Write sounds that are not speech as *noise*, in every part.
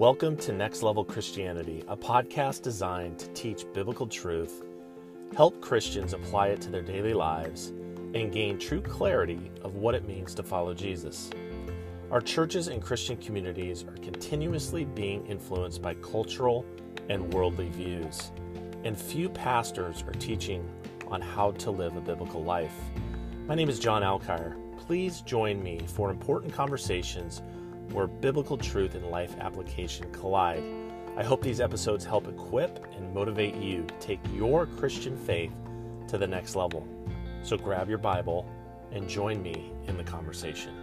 Welcome to Next Level Christianity, a podcast designed to teach biblical truth, help Christians apply it to their daily lives, and gain true clarity of what it means to follow Jesus. Our churches and Christian communities are continuously being influenced by cultural and worldly views, and few pastors are teaching on how to live a biblical life. My name is John Alkire. Please join me for important conversations where biblical truth and life application collide. I hope these episodes help equip and motivate you to take your Christian faith to the next level. So grab your Bible and join me in the conversation.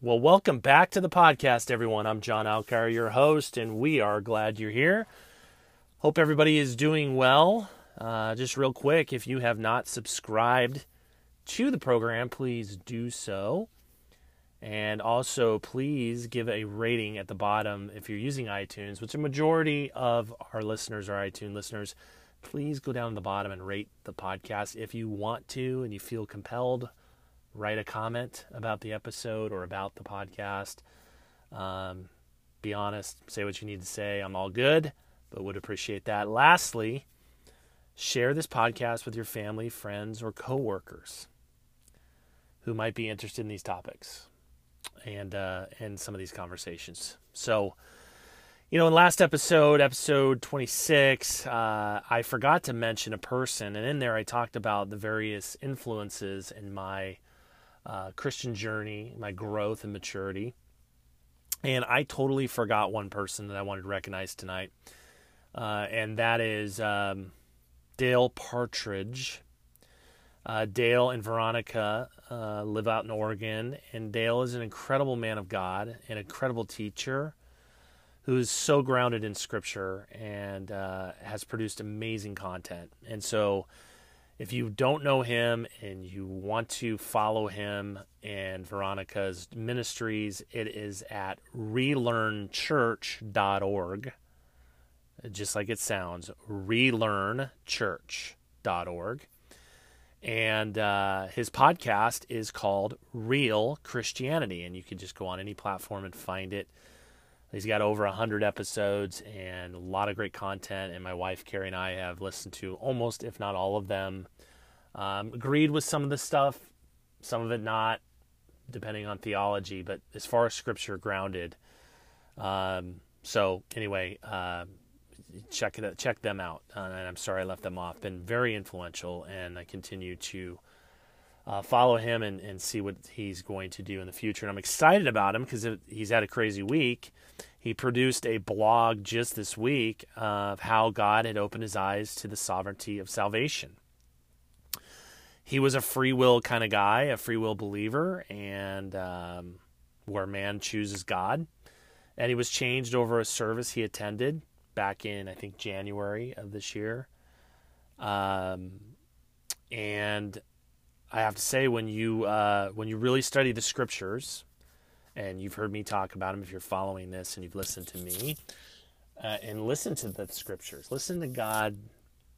Well, welcome back to the podcast, everyone. I'm John Alkire, your host, and we are glad you're here. Hope everybody is doing well. Uh, just real quick, if you have not subscribed to the program, please do so. And also, please give a rating at the bottom if you're using iTunes, which a majority of our listeners are iTunes listeners. Please go down to the bottom and rate the podcast if you want to and you feel compelled. Write a comment about the episode or about the podcast. Um, be honest, say what you need to say. I'm all good, but would appreciate that. Lastly, share this podcast with your family, friends, or coworkers who might be interested in these topics and uh, and some of these conversations. So, you know, in last episode, episode 26, uh, I forgot to mention a person, and in there I talked about the various influences in my uh, Christian journey, my growth and maturity. And I totally forgot one person that I wanted to recognize tonight, uh, and that is um, Dale Partridge. Uh, Dale and Veronica uh, live out in Oregon, and Dale is an incredible man of God, an incredible teacher who is so grounded in Scripture and uh, has produced amazing content. And so, if you don't know him and you want to follow him and Veronica's ministries, it is at relearnchurch.org. Just like it sounds, relearnchurch.org and uh, his podcast is called Real Christianity, and you can just go on any platform and find it. He's got over hundred episodes and a lot of great content, and my wife Carrie and I have listened to almost, if not all of them. Um, agreed with some of the stuff, some of it not, depending on theology, but as far as scripture grounded. Um, so anyway, uh, check it check them out. Uh, and I'm sorry I left them off. Been very influential, and I continue to uh, follow him and, and see what he's going to do in the future. And I'm excited about him because he's had a crazy week. He produced a blog just this week of how God had opened his eyes to the sovereignty of salvation. He was a free will kind of guy, a free will believer, and um, where man chooses God. And he was changed over a service he attended back in I think January of this year. Um, and I have to say, when you uh, when you really study the scriptures, and you've heard me talk about them, if you're following this and you've listened to me, uh, and listen to the scriptures, listen to God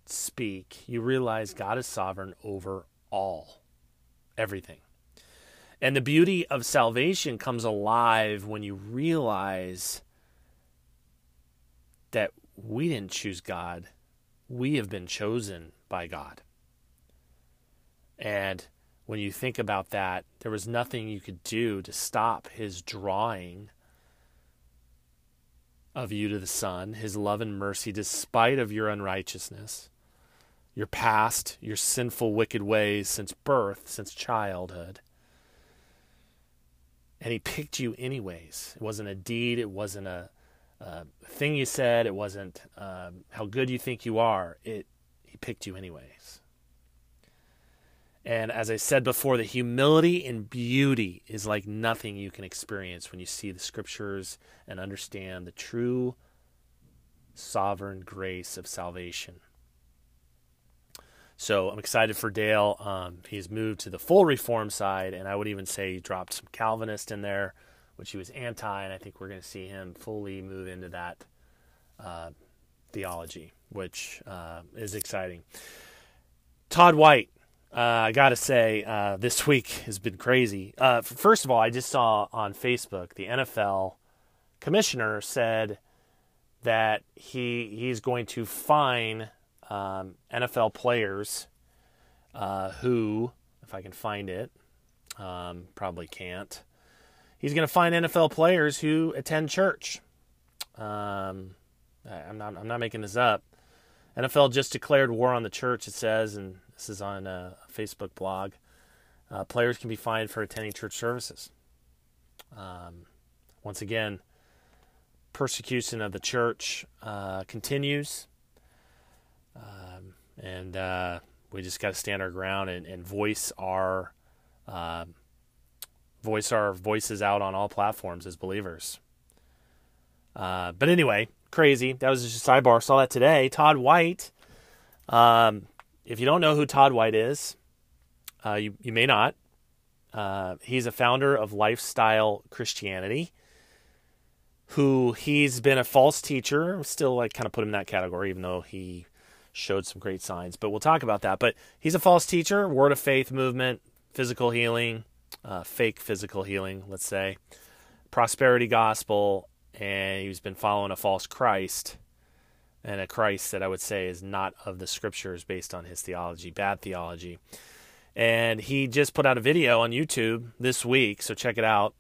speak, you realize God is sovereign over all, everything. And the beauty of salvation comes alive when you realize that we didn't choose God, we have been chosen by God. And when you think about that, there was nothing you could do to stop his drawing of you to the Son, his love and mercy, despite of your unrighteousness, your past, your sinful, wicked ways since birth, since childhood. And he picked you anyways. It wasn't a deed, it wasn't a uh, thing you said. It wasn't um, how good you think you are. It he picked you anyways. And as I said before, the humility and beauty is like nothing you can experience when you see the scriptures and understand the true sovereign grace of salvation. So I'm excited for Dale. Um, he's moved to the full reform side, and I would even say he dropped some Calvinist in there which he was anti, and I think we're going to see him fully move into that uh, theology, which uh, is exciting. Todd White, uh, I got to say, uh, this week has been crazy. Uh, first of all, I just saw on Facebook the NFL commissioner said that he he's going to fine um, NFL players uh, who, if I can find it, um, probably can't. He's going to find NFL players who attend church. Um, I'm not I'm not making this up. NFL just declared war on the church. It says, and this is on a Facebook blog. Uh, players can be fined for attending church services. Um, once again, persecution of the church uh, continues. Um, and uh, we just got to stand our ground and, and voice our uh, voice our voices out on all platforms as believers. Uh, but anyway, crazy. That was just a sidebar. Saw that today. Todd White. Um, if you don't know who Todd White is, uh, you you may not. Uh, he's a founder of Lifestyle Christianity who he's been a false teacher. Still, like, kind of put him in that category, even though he showed some great signs. But we'll talk about that. But he's a false teacher, word of faith movement, physical healing, uh, fake physical healing, let's say, prosperity gospel, and he's been following a false Christ. And a Christ that I would say is not of the scriptures based on his theology, bad theology. And he just put out a video on YouTube this week, so check it out.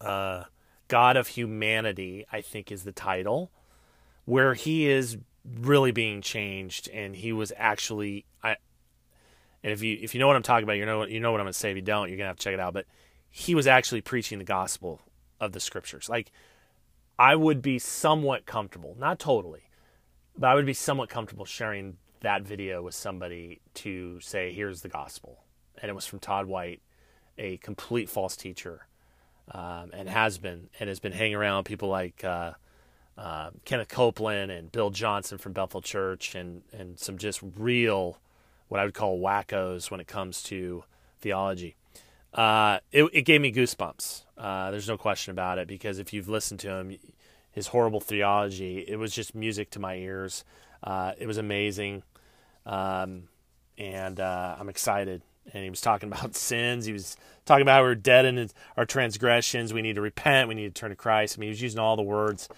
Uh, God of Humanity, I think is the title, where he is really being changed and he was actually I and if you if you know what I'm talking about, you know you know what I'm going to say. If you don't, you're going to have to check it out, but he was actually preaching the gospel of the scriptures. Like I would be somewhat comfortable, not totally, but I would be somewhat comfortable sharing that video with somebody to say, here's the gospel. And it was from Todd White, a complete false teacher um, and has been and has been hanging around people like uh, uh, Kenneth Copeland and Bill Johnson from Bethel Church and and some just real what I would call wackos when it comes to theology. Uh, it, it, gave me goosebumps. Uh, there's no question about it because if you've listened to him, his horrible theology, it was just music to my ears. Uh, it was amazing, um, and uh, I'm excited and he was talking *laughs* about sins. He was talking about how we're dead in our transgressions. We need to repent. We need to turn to Christ. I mean, he was using all the words,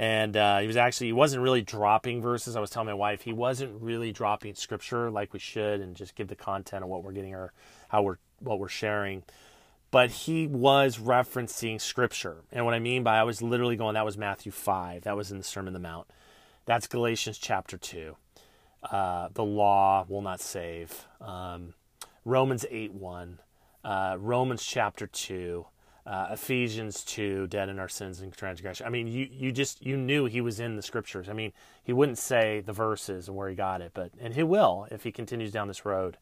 and uh, he was actually he wasn't really dropping verses. I was telling my wife he wasn't really dropping scripture like we should, and just give the content of what we're getting or how we're what we're sharing. But he was referencing scripture, and what I mean by I was literally going that was Matthew five. That was in the Sermon on the Mount. That's Galatians chapter two. Uh, the law will not save. Um, Romans 8 1, uh, Romans chapter 2, uh, Ephesians 2, dead in our sins and transgression. I mean, you, you just, you knew he was in the scriptures. I mean, he wouldn't say the verses and where he got it, but, and he will if he continues down this road.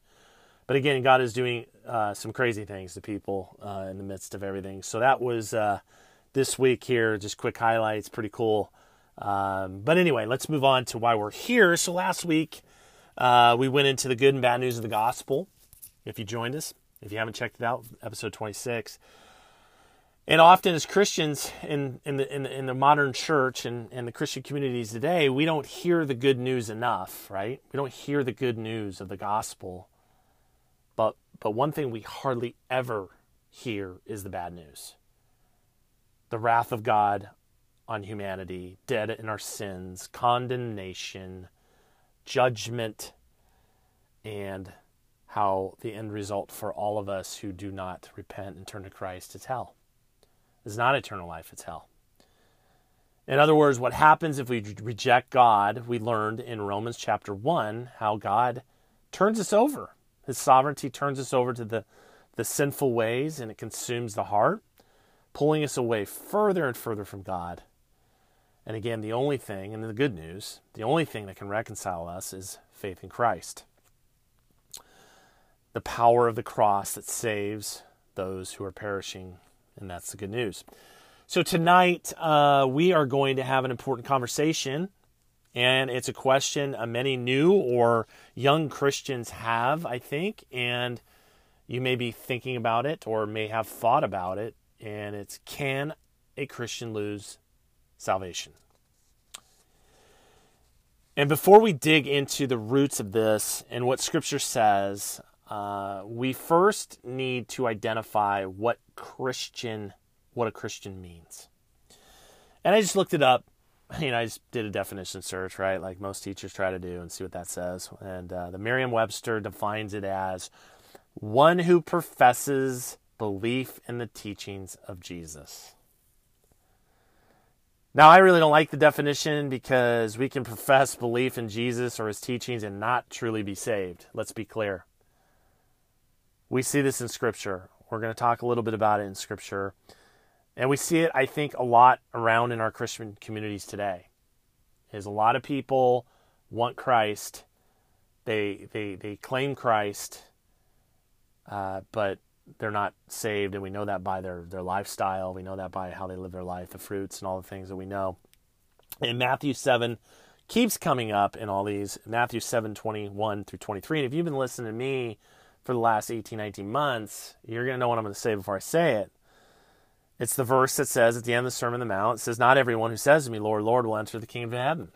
But again, God is doing uh, some crazy things to people uh, in the midst of everything. So that was uh, this week here, just quick highlights, pretty cool. Um, but anyway, let's move on to why we're here. So last week, uh, we went into the good and bad news of the gospel if you joined us. If you haven't checked it out, episode 26. And often, as Christians in, in, the, in, the, in the modern church and, and the Christian communities today, we don't hear the good news enough, right? We don't hear the good news of the gospel. But, but one thing we hardly ever hear is the bad news the wrath of God on humanity, dead in our sins, condemnation, judgment, and how the end result for all of us who do not repent and turn to Christ is hell. It's not eternal life, it's hell. In other words, what happens if we reject God, we learned in Romans chapter 1 how God turns us over. His sovereignty turns us over to the, the sinful ways and it consumes the heart, pulling us away further and further from God. And again, the only thing, and the good news, the only thing that can reconcile us is faith in Christ the power of the cross that saves those who are perishing. And that's the good news. So tonight, uh, we are going to have an important conversation. And it's a question uh, many new or young Christians have, I think. And you may be thinking about it or may have thought about it. And it's can a Christian lose salvation? And before we dig into the roots of this and what Scripture says, uh, we first need to identify what Christian, what a Christian means. And I just looked it up. *laughs* You know, I just did a definition search, right, like most teachers try to do, and see what that says. And uh, the Merriam-Webster defines it as one who professes belief in the teachings of Jesus. Now, I really don't like the definition because we can profess belief in Jesus or his teachings and not truly be saved. Let's be clear. We see this in Scripture. We're going to talk a little bit about it in Scripture. And we see it, I think, a lot around in our Christian communities today. Is a lot of people want Christ, they they they claim Christ, uh, but they're not saved, and we know that by their their lifestyle. We know that by how they live their life, the fruits, and all the things that we know. And Matthew seven keeps coming up in all these Matthew seven twenty one through twenty three. And if you've been listening to me for the last 18, 19 months, you're going to know what I'm going to say before I say it. It's the verse that says at the end of the Sermon on the Mount, it says, Not everyone who says to me, Lord, Lord, will enter the kingdom of heaven.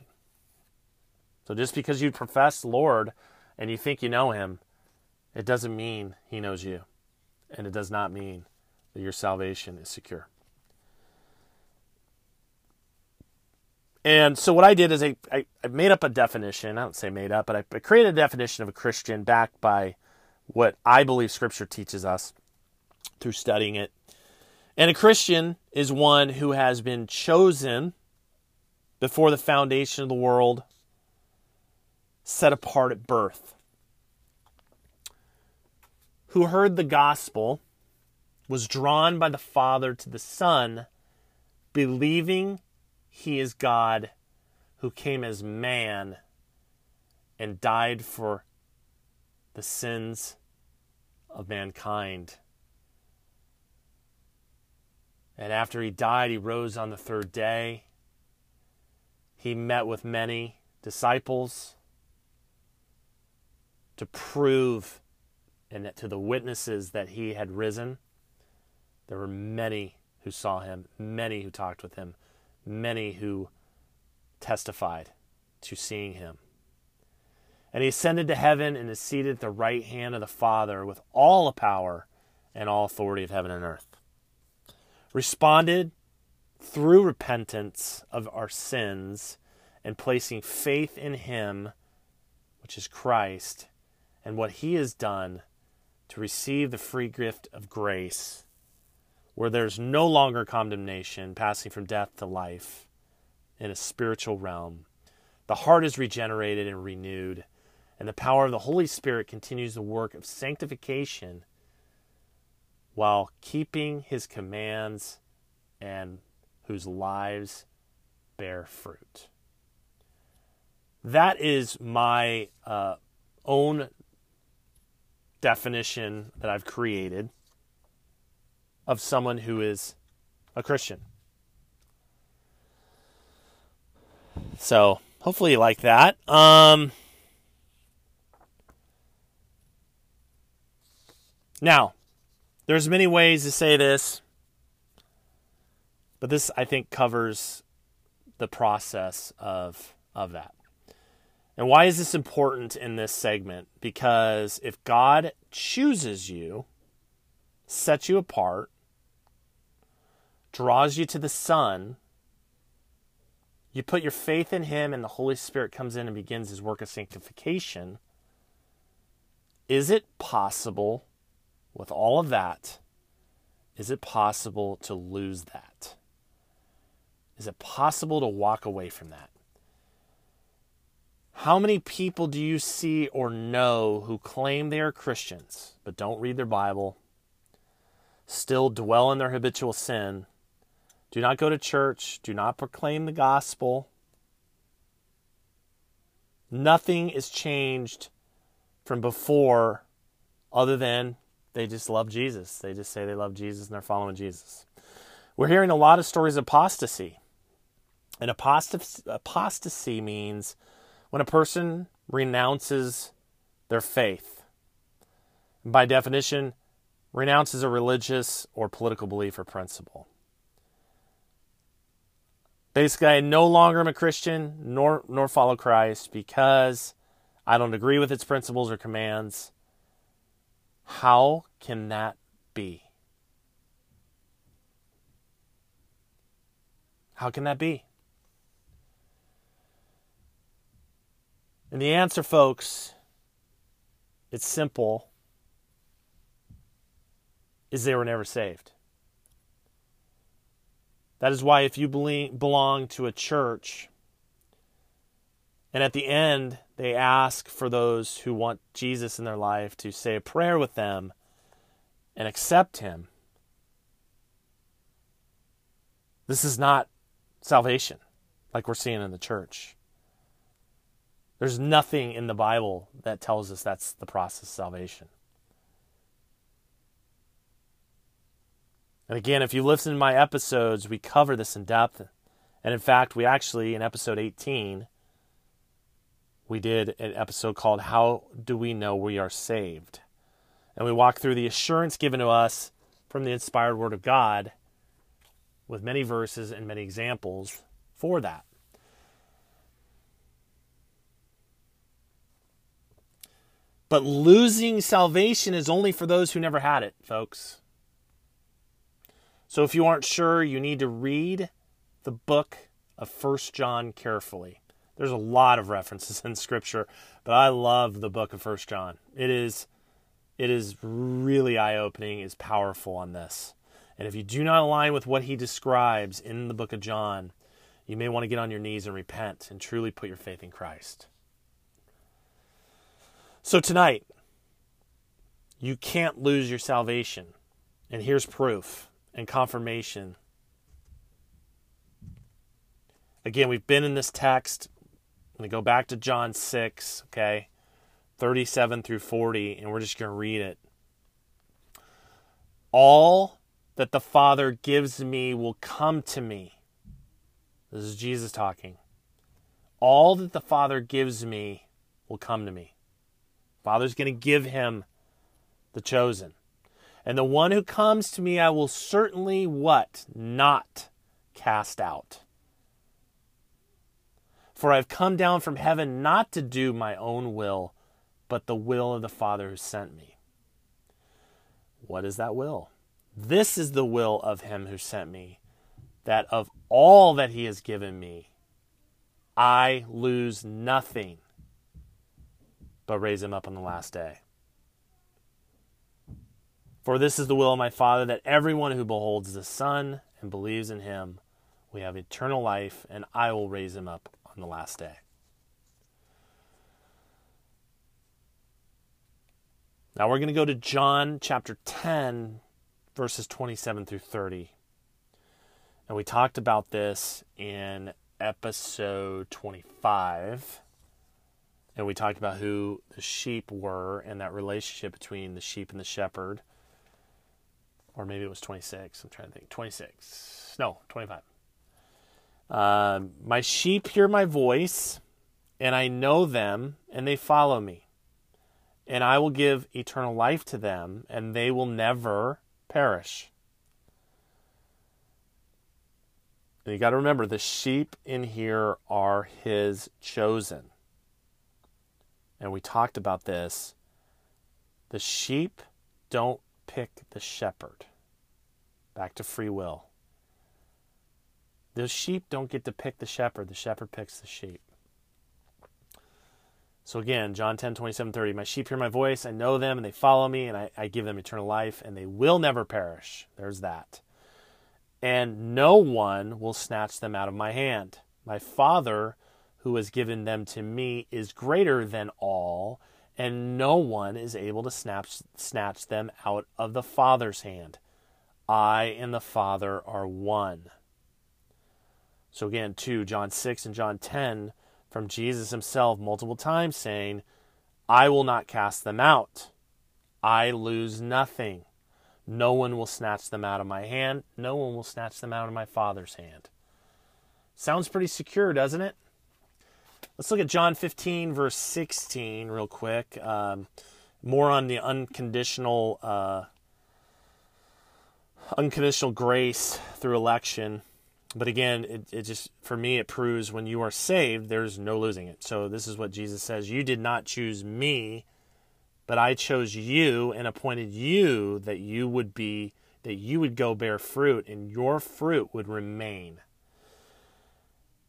So just because you profess Lord and you think you know him, it doesn't mean he knows you. And it does not mean that your salvation is secure. And so what I did is I, I, I, made up a definition. I don't say made up, but I, I created a definition of a Christian backed by what I believe Scripture teaches us through studying it. And a Christian is one who has been chosen before the foundation of the world, set apart at birth, who heard the gospel, was drawn by the Father to the Son, believing he is God who came as man and died for the sins of mankind. And after he died, he rose on the third day. He met with many disciples to prove and to the witnesses that he had risen. There were many who saw him, many who talked with him, many who testified to seeing him. And he ascended to heaven and is seated at the right hand of the Father with all the power and all authority of heaven and earth. Responded through repentance of our sins and placing faith in him, which is Christ, and what he has done to receive the free gift of grace, where there's no longer condemnation, passing from death to life in a spiritual realm. The heart is regenerated and renewed and the power of the Holy Spirit continues the work of sanctification while keeping his commands and whose lives bear fruit. That is my uh, own definition that I've created of someone who is a Christian. So hopefully you like that. Um, Now, there's many ways to say this, but this I think covers the process of of that. And why is this important in this segment? Because if God chooses you, sets you apart, draws you to the Son, you put your faith in Him, and the Holy Spirit comes in and begins His work of sanctification. Is it possible with all of that, is it possible to lose that? Is it possible to walk away from that? How many people do you see or know who claim they are Christians but don't read their Bible, still dwell in their habitual sin, do not go to church, do not proclaim the gospel? Nothing is changed from before other than they just love Jesus. They just say they love Jesus and they're following Jesus. We're hearing a lot of stories of apostasy. And apostasy means when a person renounces their faith. By definition, renounces a religious or political belief or principle. Basically, I no longer am a Christian nor nor follow Christ because I don't agree with its principles or commands. How can that be? How can that be? And the answer, folks, it's simple, is they were never saved. That is why if you belong to a church and at the end they ask for those who want Jesus in their life to say a prayer with them and accept him, this is not salvation like we're seeing in the church. There's nothing in the Bible that tells us that's the process of salvation. And again, if you listen to my episodes, we cover this in depth. And in fact, we actually, in episode 18, we did an episode called How Do We Know We Are Saved? And we walk through the assurance given to us from the inspired Word of God with many verses and many examples for that. But losing salvation is only for those who never had it, folks. So if you aren't sure, you need to read the book of First John carefully. There's a lot of references in scripture, but I love the book of First John. It is it is really eye-opening, is powerful on this. And if you do not align with what he describes in the book of John, you may want to get on your knees and repent and truly put your faith in Christ. So tonight, you can't lose your salvation. And here's proof and confirmation. Again, we've been in this text. Going to go back to John 6, okay, 37 through 40, and we're just going to read it. All that the Father gives me will come to me. This is Jesus talking. All that the Father gives me will come to me. Father's going to give him the chosen. And the one who comes to me, I will certainly what? Not cast out. For I've come down from heaven not to do my own will, but the will of the Father who sent me. What is that will? This is the will of him who sent me, that of all that he has given me, I lose nothing but raise him up on the last day. For this is the will of my Father, that everyone who beholds the Son and believes in him we have eternal life, and I will raise him up on the last day. Now we're going to go to John chapter 10, verses 27 through 30. And we talked about this in episode 25 and we talked about who the sheep were and that relationship between the sheep and the shepherd. Or maybe it was 26. I'm trying to think. 26. No, 25. Um, my sheep hear my voice, and I know them, and they follow me. And I will give eternal life to them, and they will never perish. And you got to remember the sheep in here are his chosen and we talked about this. The sheep don't pick the shepherd. Back to free will. The sheep don't get to pick the shepherd, the shepherd picks the sheep. So again, John 10, 27, 30. My sheep hear my voice, I know them, and they follow me, and I, I give them eternal life, and they will never perish. There's that. And no one will snatch them out of my hand. My Father who has given them to me is greater than all, and no one is able to snatch, snatch them out of the Father's hand. I and the Father are one. So again, 2 John 6 and John 10 from Jesus himself multiple times saying, I will not cast them out. I lose nothing. No one will snatch them out of my hand. No one will snatch them out of my Father's hand. Sounds pretty secure, doesn't it? Let's look at John 15, verse 16, real quick. Um, more on the unconditional, uh, unconditional grace through election. But again, it, it just, for me, it proves when you are saved, there's no losing it. So this is what Jesus says You did not choose me, but I chose you and appointed you that you would be, that you would go bear fruit and your fruit would remain.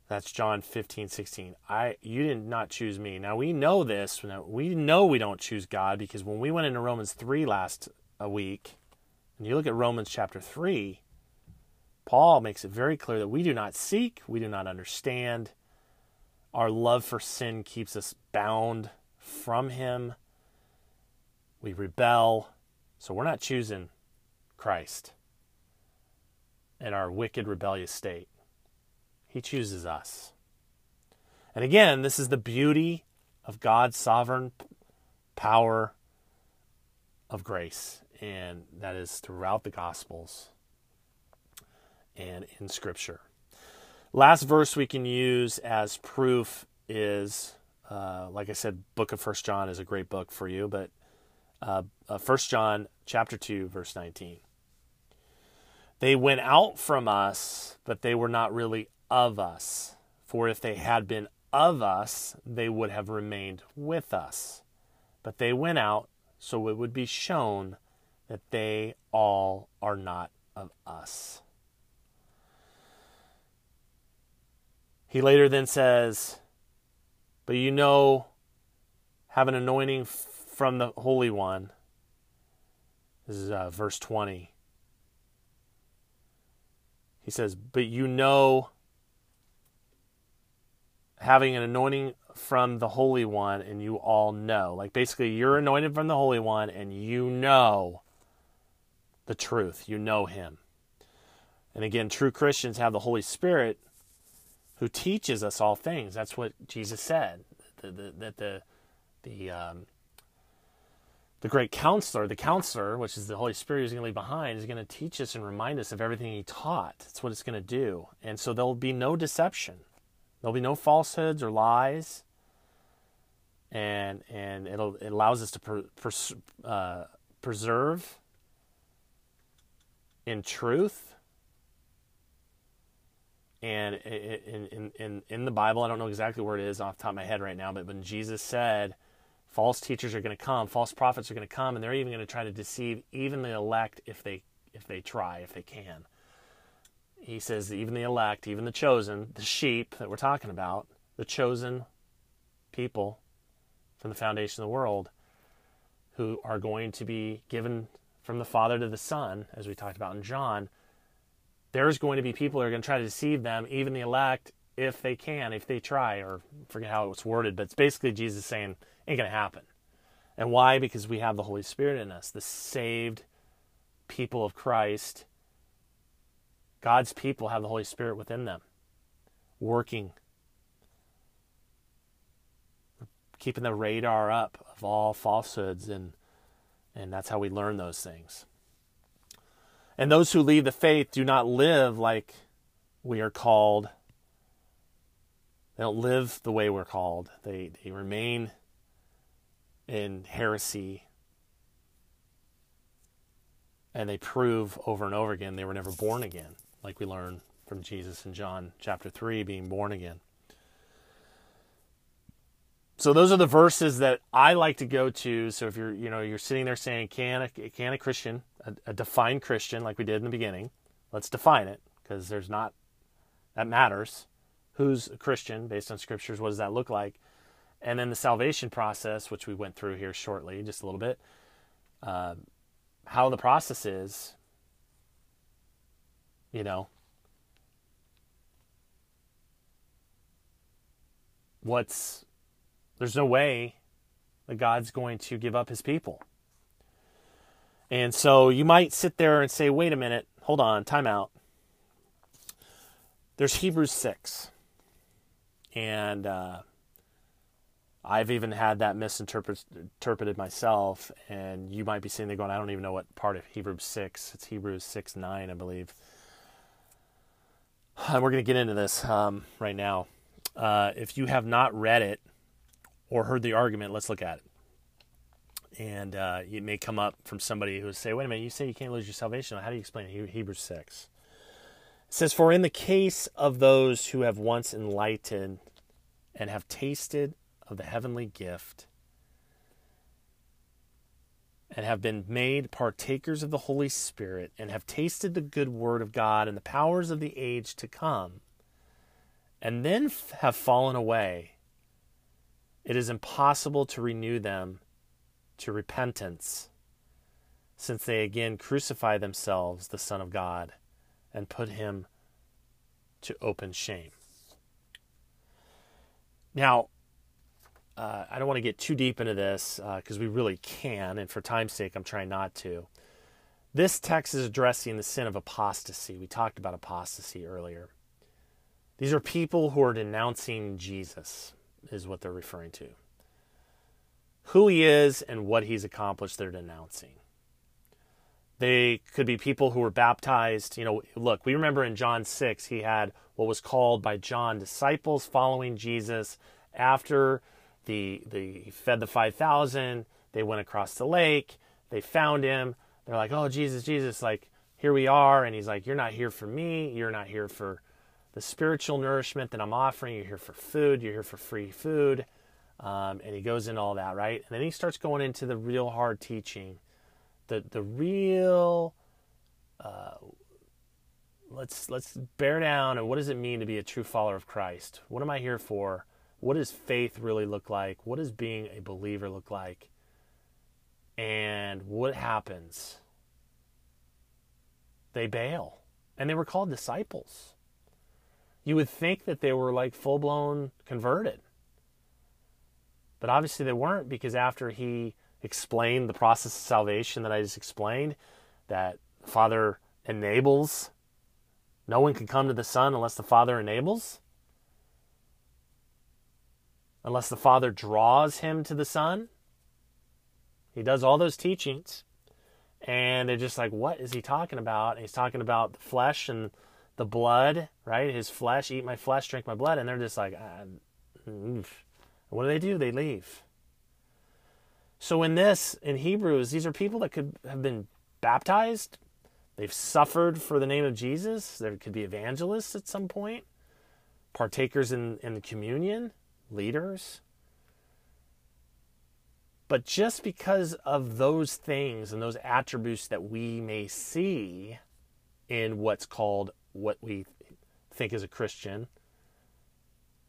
That's John 15, 16. I you did not choose me. Now we know this. We know we don't choose God because when we went into Romans 3 last a week, and you look at Romans chapter 3, Paul makes it very clear that we do not seek, we do not understand. Our love for sin keeps us bound from Him. We rebel. So we're not choosing Christ in our wicked, rebellious state. He chooses us. And again, this is the beauty of God's sovereign power of grace, and that is throughout the Gospels and in Scripture. Last verse we can use as proof is, uh, like I said, Book of First John is a great book for you, but uh, uh, First John chapter two verse nineteen. They went out from us, but they were not really of us. For if they had been of us, they would have remained with us. But they went out, so it would be shown that they all are not of us. He later then says, But you know, have an anointing from the Holy One. This is uh, verse 20. He says, But you know, having an anointing from the Holy One, and you all know. Like basically, you're anointed from the Holy One, and you know the truth. You know Him. And again, true Christians have the Holy Spirit who teaches us all things. That's what Jesus said. That the the um, the great counselor, the counselor, which is the Holy Spirit, is going to leave behind, is going to teach us and remind us of everything He taught. That's what it's going to do, and so there'll be no deception. There'll be no falsehoods or lies, and and it'll it allows us to per, per, uh, preserve in truth and in, in, in, in the Bible, I don't know exactly where it is off the top of my head right now, but when Jesus said, false teachers are going to come, false prophets are going to come, and they're even going to try to deceive even the elect if they if they try, if they can. He says even the elect, even the chosen, the sheep that we're talking about, the chosen people from the foundation of the world, who are going to be given from the Father to the Son, as we talked about in John, there's going to be people who are going to try to deceive them, even the elect, if they can, if they try, or forget how it was worded, but it's basically Jesus saying, ain't going to happen. And why? Because we have the Holy Spirit in us, the saved people of Christ. God's people have the Holy Spirit within them, working, keeping the radar up of all falsehoods, and and that's how we learn those things. And those who leave the faith do not live like we are called. They don't live the way we're called. They, they remain in heresy. And they prove over and over again they were never born again, like we learn from Jesus in John chapter 3, being born again. So those are the verses that I like to go to. So if you're, you know, you're sitting there saying, "Can a, can a Christian, a, a defined Christian, like we did in the beginning, let's define it because there's not that matters. Who's a Christian based on scriptures? What does that look like? And then the salvation process, which we went through here shortly, just a little bit. Uh, how the process is, you know, what's there's no way that God's going to give up his people. And so you might sit there and say, wait a minute, hold on, time out. There's Hebrews 6. And uh, I've even had that misinterpreted myself. And you might be sitting there going, I don't even know what part of Hebrews 6. It's Hebrews 6 9, I believe. And we're going to get into this um, right now. Uh, if you have not read it, or heard the argument, let's look at it. And uh, it may come up from somebody who would say, wait a minute, you say you can't lose your salvation. How do you explain Hebrews 6? it says, For in the case of those who have once enlightened and have tasted of the heavenly gift, and have been made partakers of the Holy Spirit, and have tasted the good word of God and the powers of the age to come, and then have fallen away, it is impossible to renew them to repentance, since they again crucify themselves, the Son of God, and put him to open shame. Now, uh, I don't want to get too deep into this because uh, we really can, and for time's sake, I'm trying not to. This text is addressing the sin of apostasy. We talked about apostasy earlier. These are people who are denouncing Jesus, is what they're referring to. Who he is and what he's accomplished, they're denouncing. They could be people who were baptized. You know, look, we remember in John 6, he had what was called by John disciples following Jesus after the, the he fed the 5,000. They went across the lake. They found him. They're like, oh, Jesus, Jesus, like, here we are. And he's like, you're not here for me. You're not here for the spiritual nourishment that I'm offering. You're here for food. You're here for free food. Um, and he goes into all that, right? And then he starts going into the real hard teaching, the the real. Uh, let's let's bear down and what does it mean to be a true follower of Christ? What am I here for? What does faith really look like? What does being a believer look like? And what happens? They bail. And they were called disciples. You would think that they were like full blown converted. But obviously they weren't because after he explained the process of salvation that I just explained, that Father enables, no one can come to the Son unless the Father enables unless the Father draws him to the Son. He does all those teachings. And they're just like, what is he talking about? And he's talking about the flesh and the blood, right? His flesh, eat my flesh, drink my blood. And they're just like, ah, what do they do? They leave. So in this, in Hebrews, these are people that could have been baptized. They've suffered for the name of Jesus. There could be evangelists at some point, partakers in, in the communion leaders. But just because of those things and those attributes that we may see in what's called what we think is a Christian,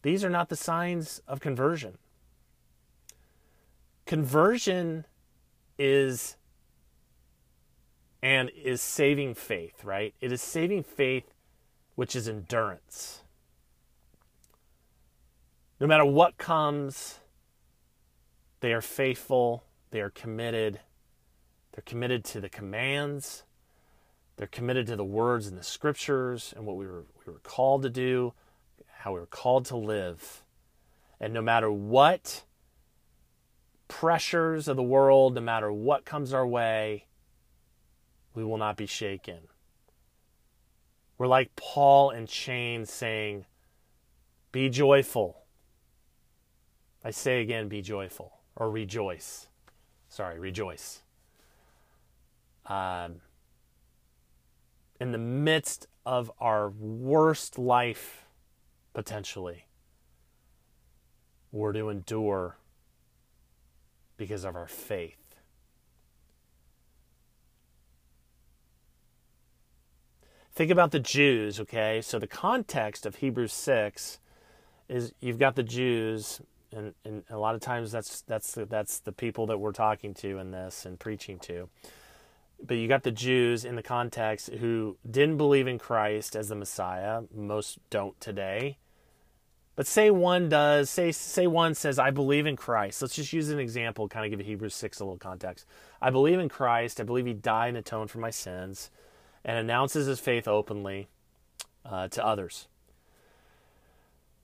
these are not the signs of conversion. Conversion is and is saving faith, right? It is saving faith, which is endurance. No matter what comes, they are faithful, they are committed, they're committed to the commands, they're committed to the words in the scriptures and what we were, we were called to do, how we were called to live. And no matter what pressures of the world, no matter what comes our way, we will not be shaken. We're like Paul in chains saying, Be joyful. I say again, be joyful or rejoice. Sorry, rejoice. Um, in the midst of our worst life, potentially, we're to endure because of our faith. Think about the Jews, okay? So the context of Hebrews 6 is you've got the Jews and, and a lot of times that's that's the, that's the people that we're talking to in this and preaching to. But you got the Jews in the context who didn't believe in Christ as the Messiah. Most don't today. But say one does, say say one says, I believe in Christ. Let's just use an example, kind of give Hebrews 6 a little context. I believe in Christ. I believe he died and atoned for my sins, and announces his faith openly uh, to others.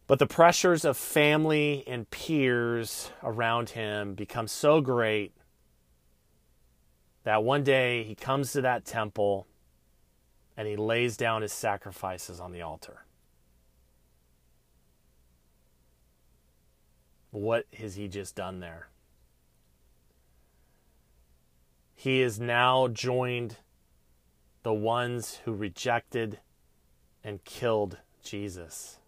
But the pressures of family and peers around him become so great that one day he comes to that temple and he lays down his sacrifices on the altar. What has he just done there? He has now joined the ones who rejected and killed Jesus.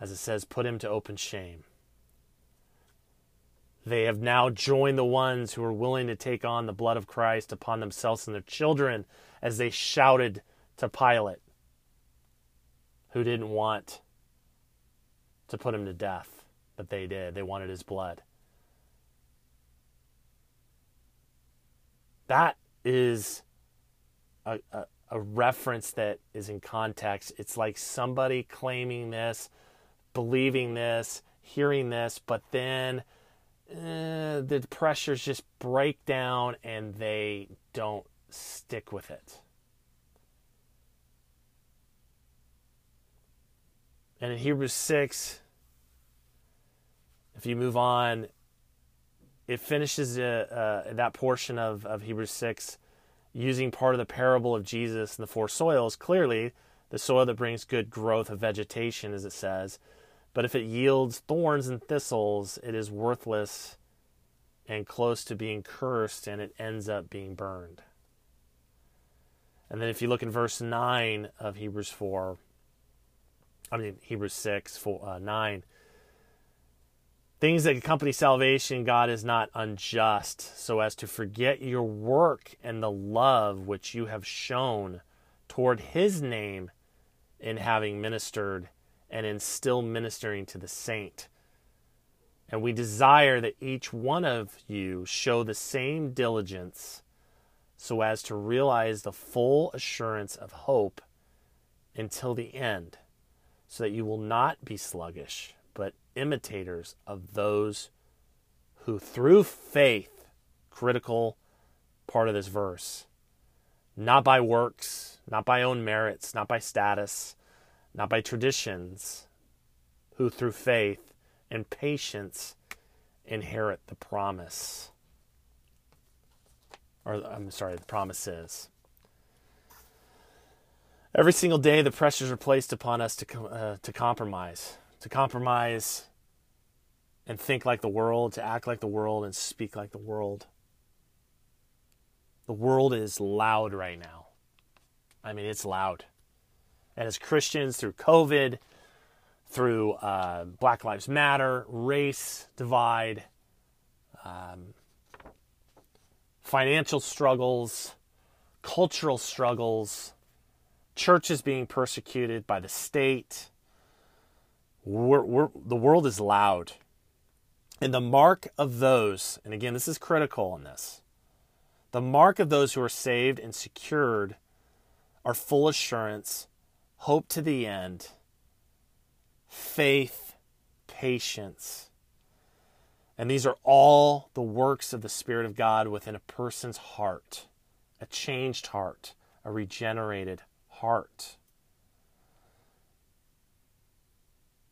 As it says, put him to open shame. They have now joined the ones who are willing to take on the blood of Christ upon themselves and their children as they shouted to Pilate, who didn't want to put him to death, but they did. They wanted his blood. That is a, a, a reference that is in context. It's like somebody claiming this, believing this, hearing this, but then uh, the pressures just break down and they don't stick with it. And in Hebrews 6, if you move on, it finishes uh, uh, that portion of, of Hebrews 6 using part of the parable of Jesus and the four soils. Clearly, the soil that brings good growth of vegetation, as it says, but if it yields thorns and thistles, it is worthless and close to being cursed, and it ends up being burned. And then if you look in verse 9 of Hebrews 4, I mean, Hebrews 6, 4, uh, 9, things that accompany salvation, God is not unjust so as to forget your work and the love which you have shown toward his name in having ministered and in still ministering to the saint. And we desire that each one of you show the same diligence so as to realize the full assurance of hope until the end, so that you will not be sluggish, but imitators of those who through faith, critical part of this verse, not by works, not by own merits, not by status, not by traditions, who through faith and patience inherit the promise. Or, I'm sorry, the promises. Every single day, the pressures are placed upon us to, uh, to compromise, to compromise and think like the world, to act like the world, and speak like the world. The world is loud right now. I mean, it's loud. And as Christians, through COVID, through uh, Black Lives Matter, race divide, um, financial struggles, cultural struggles, churches being persecuted by the state. We're, we're, the world is loud. And the mark of those, and again, this is critical in this, the mark of those who are saved and secured are full assurance hope to the end, faith, patience. And these are all the works of the Spirit of God within a person's heart a changed heart, a regenerated heart.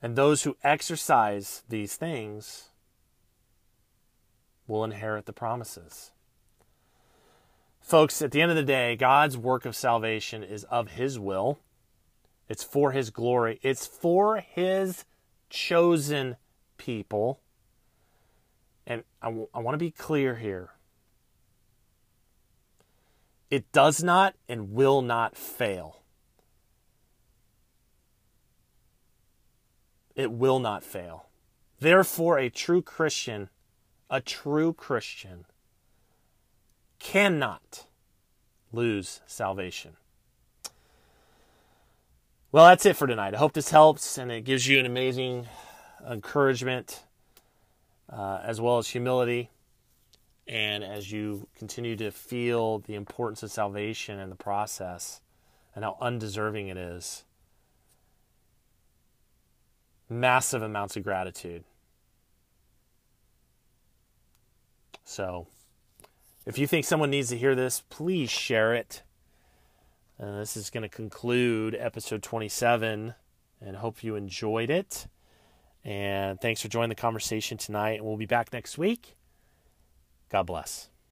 And those who exercise these things will inherit the promises. Folks, at the end of the day, God's work of salvation is of His will. It's for His glory. It's for His chosen people. And I, w- I want to be clear here. It does not and will not fail. It will not fail. Therefore, a true Christian, a true Christian, cannot lose salvation. Well, that's it for tonight. I hope this helps and it gives you an amazing encouragement uh, as well as humility. And as you continue to feel the importance of salvation and the process and how undeserving it is, massive amounts of gratitude. So, if you think someone needs to hear this, please share it. Uh, this is going to conclude episode 27, and hope you enjoyed it. And thanks for joining the conversation tonight. We'll be back next week. God bless.